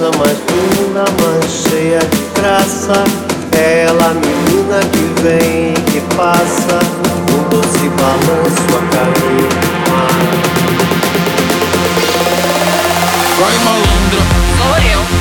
Coisa mais linda, mais cheia de graça. É ela, menina que vem e que passa. Um doce balanço a caminhar. Vai malandra. Sou eu.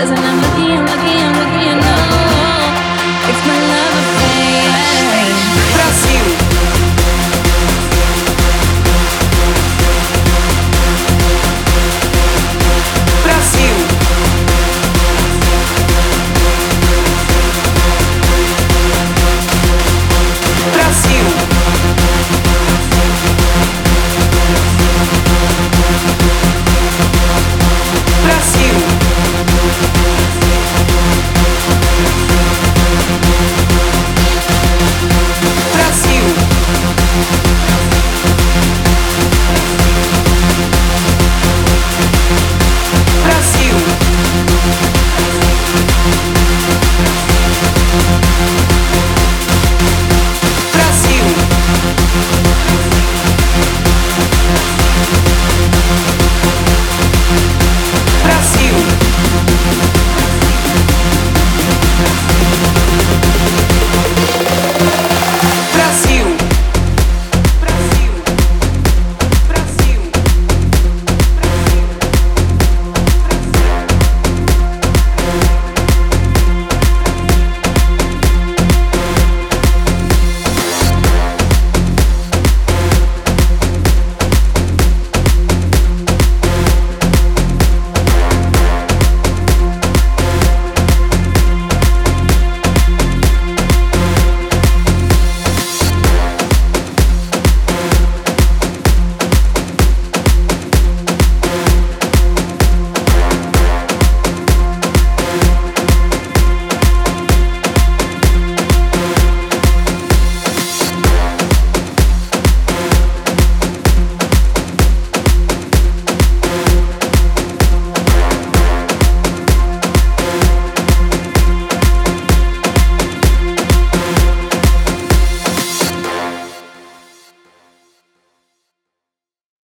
doesn't